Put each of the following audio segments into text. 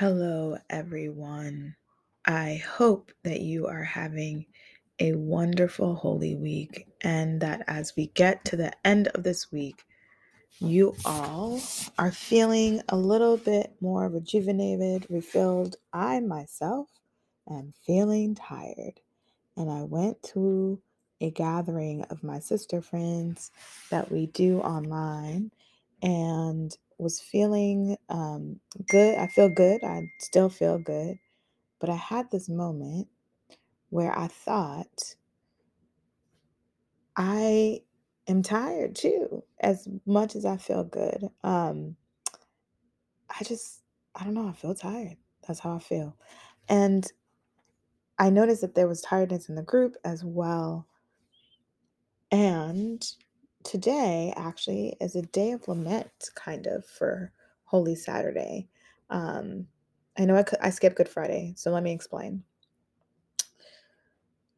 Hello, everyone. I hope that you are having a wonderful Holy Week and that as we get to the end of this week, you all are feeling a little bit more rejuvenated, refilled. I myself am feeling tired, and I went to a gathering of my sister friends that we do online and was feeling um, good. I feel good. I still feel good. But I had this moment where I thought, I am tired too, as much as I feel good. Um, I just, I don't know, I feel tired. That's how I feel. And I noticed that there was tiredness in the group as well. And today actually is a day of lament, kind of, for Holy Saturday. Um, I know I, I skipped Good Friday, so let me explain.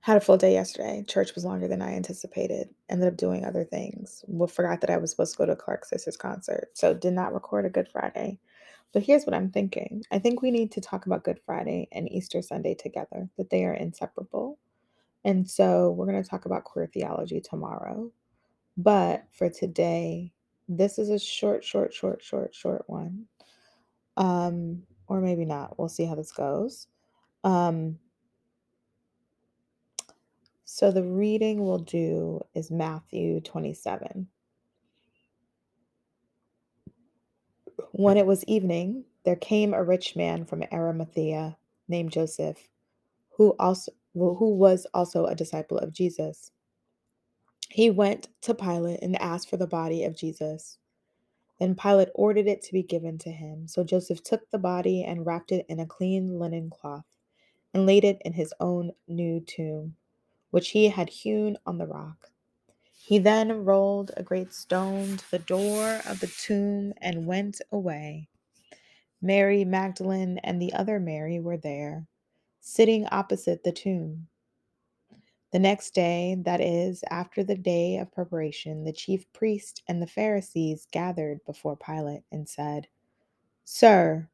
Had a full day yesterday. Church was longer than I anticipated. Ended up doing other things. Well, forgot that I was supposed to go to Clark Sisters concert, so did not record a Good Friday. But here's what I'm thinking. I think we need to talk about Good Friday and Easter Sunday together, that they are inseparable. And so we're going to talk about queer theology tomorrow. But for today, this is a short, short, short, short, short one. Um, or maybe not. We'll see how this goes. Um, so the reading we'll do is Matthew 27. When it was evening, there came a rich man from Arimathea named Joseph, who also who was also a disciple of Jesus. He went to Pilate and asked for the body of Jesus. Then Pilate ordered it to be given to him. So Joseph took the body and wrapped it in a clean linen cloth and laid it in his own new tomb, which he had hewn on the rock. He then rolled a great stone to the door of the tomb and went away. Mary Magdalene and the other Mary were there, sitting opposite the tomb. The next day, that is, after the day of preparation, the chief priest and the Pharisees gathered before Pilate and said, Sir,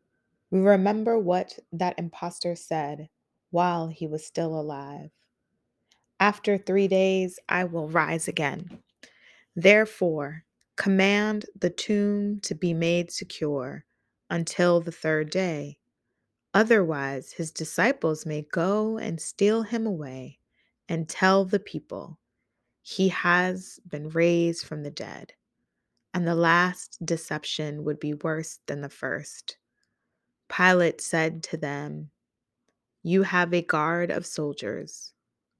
we remember what that impostor said while he was still alive. After three days, I will rise again. Therefore, command the tomb to be made secure until the third day. Otherwise, his disciples may go and steal him away and tell the people, He has been raised from the dead. And the last deception would be worse than the first. Pilate said to them, You have a guard of soldiers.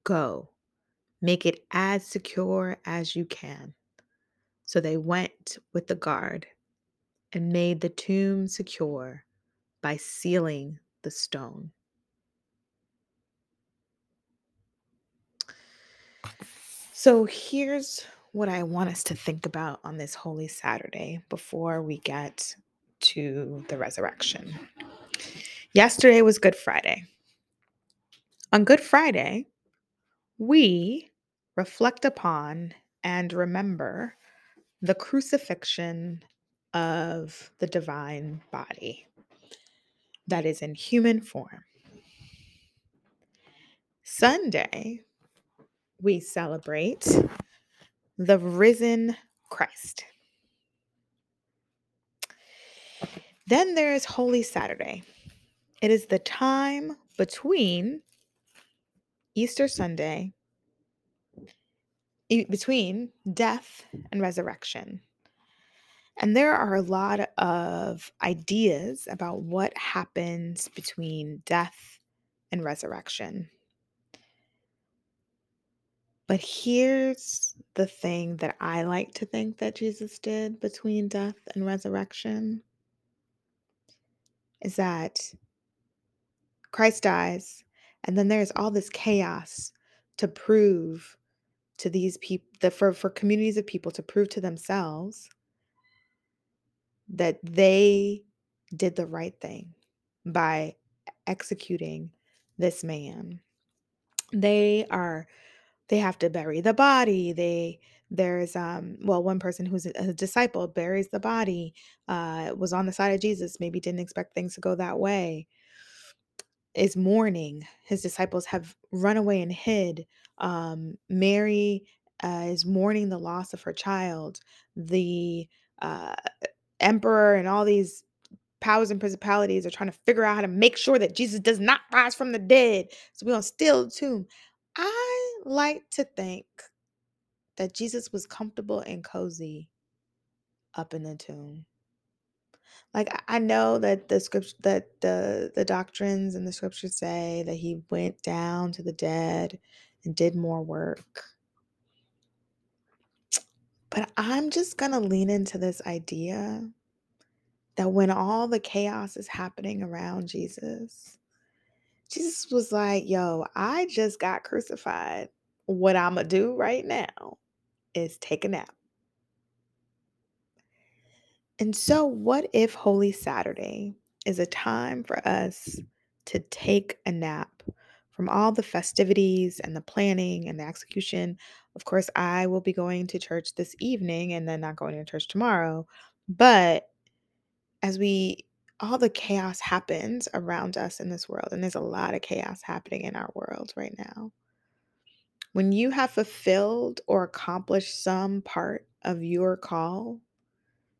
Go, make it as secure as you can. So they went with the guard and made the tomb secure by sealing the stone. So here's what I want us to think about on this Holy Saturday before we get to the resurrection. Yesterday was Good Friday. On Good Friday, we reflect upon and remember the crucifixion of the divine body that is in human form. Sunday, we celebrate the risen Christ. Then there is Holy Saturday. It is the time between Easter Sunday, between death and resurrection. And there are a lot of ideas about what happens between death and resurrection. But here's the thing that I like to think that Jesus did between death and resurrection is that Christ dies, and then there's all this chaos to prove to these people for, for communities of people to prove to themselves that they did the right thing by executing this man. They are they have to bury the body. They There's, um, well, one person who's a, disciple buries the body, uh, was on the side of Jesus, maybe didn't expect things to go that way, is mourning. His disciples have run away and hid. Um, Mary uh, is mourning the loss of her child. The uh, emperor and all these powers and principalities are trying to figure out how to make sure that Jesus does not rise from the dead. So going to steal the tomb. I like to think that Jesus was comfortable and cozy up in the tomb. Like I know that the scripture that the the doctrines and the scriptures say that he went down to the dead and did more work. But I'm just going to lean into this idea that when all the chaos is happening around Jesus, Jesus was like, "Yo, I just got crucified. What I'm going to do right now is take a nap." And so, what if Holy Saturday is a time for us to take a nap from all the festivities and the planning and the execution? Of course, I will be going to church this evening and then not going to church tomorrow. But as we, all the chaos happens around us in this world, and there's a lot of chaos happening in our world right now. When you have fulfilled or accomplished some part of your call,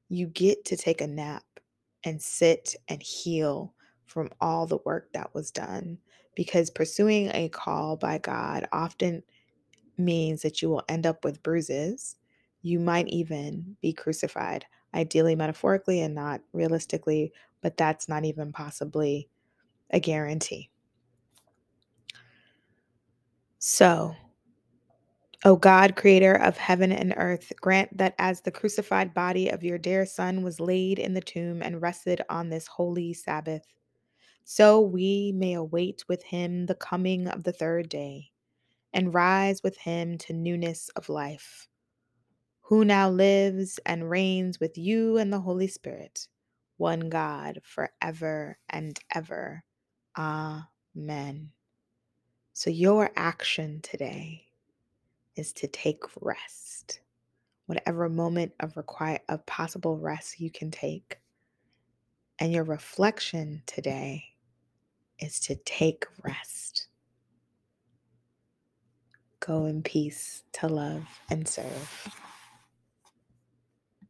you get to take a nap and sit and heal from all the work that was done. Because pursuing a call by God often means that you will end up with bruises. You might even be crucified, ideally, metaphorically, and not realistically, but that's not even possibly a guarantee. So, O God, creator of heaven and earth, grant that as the crucified body of your dear Son was laid in the tomb and rested on this holy Sabbath, so we may await with him the coming of the third day and rise with him to newness of life, who now lives and reigns with you and the Holy Spirit, one God, forever and ever. Amen. So, your action today is to take rest. Whatever moment of require of possible rest you can take. And your reflection today is to take rest. Go in peace to love and serve.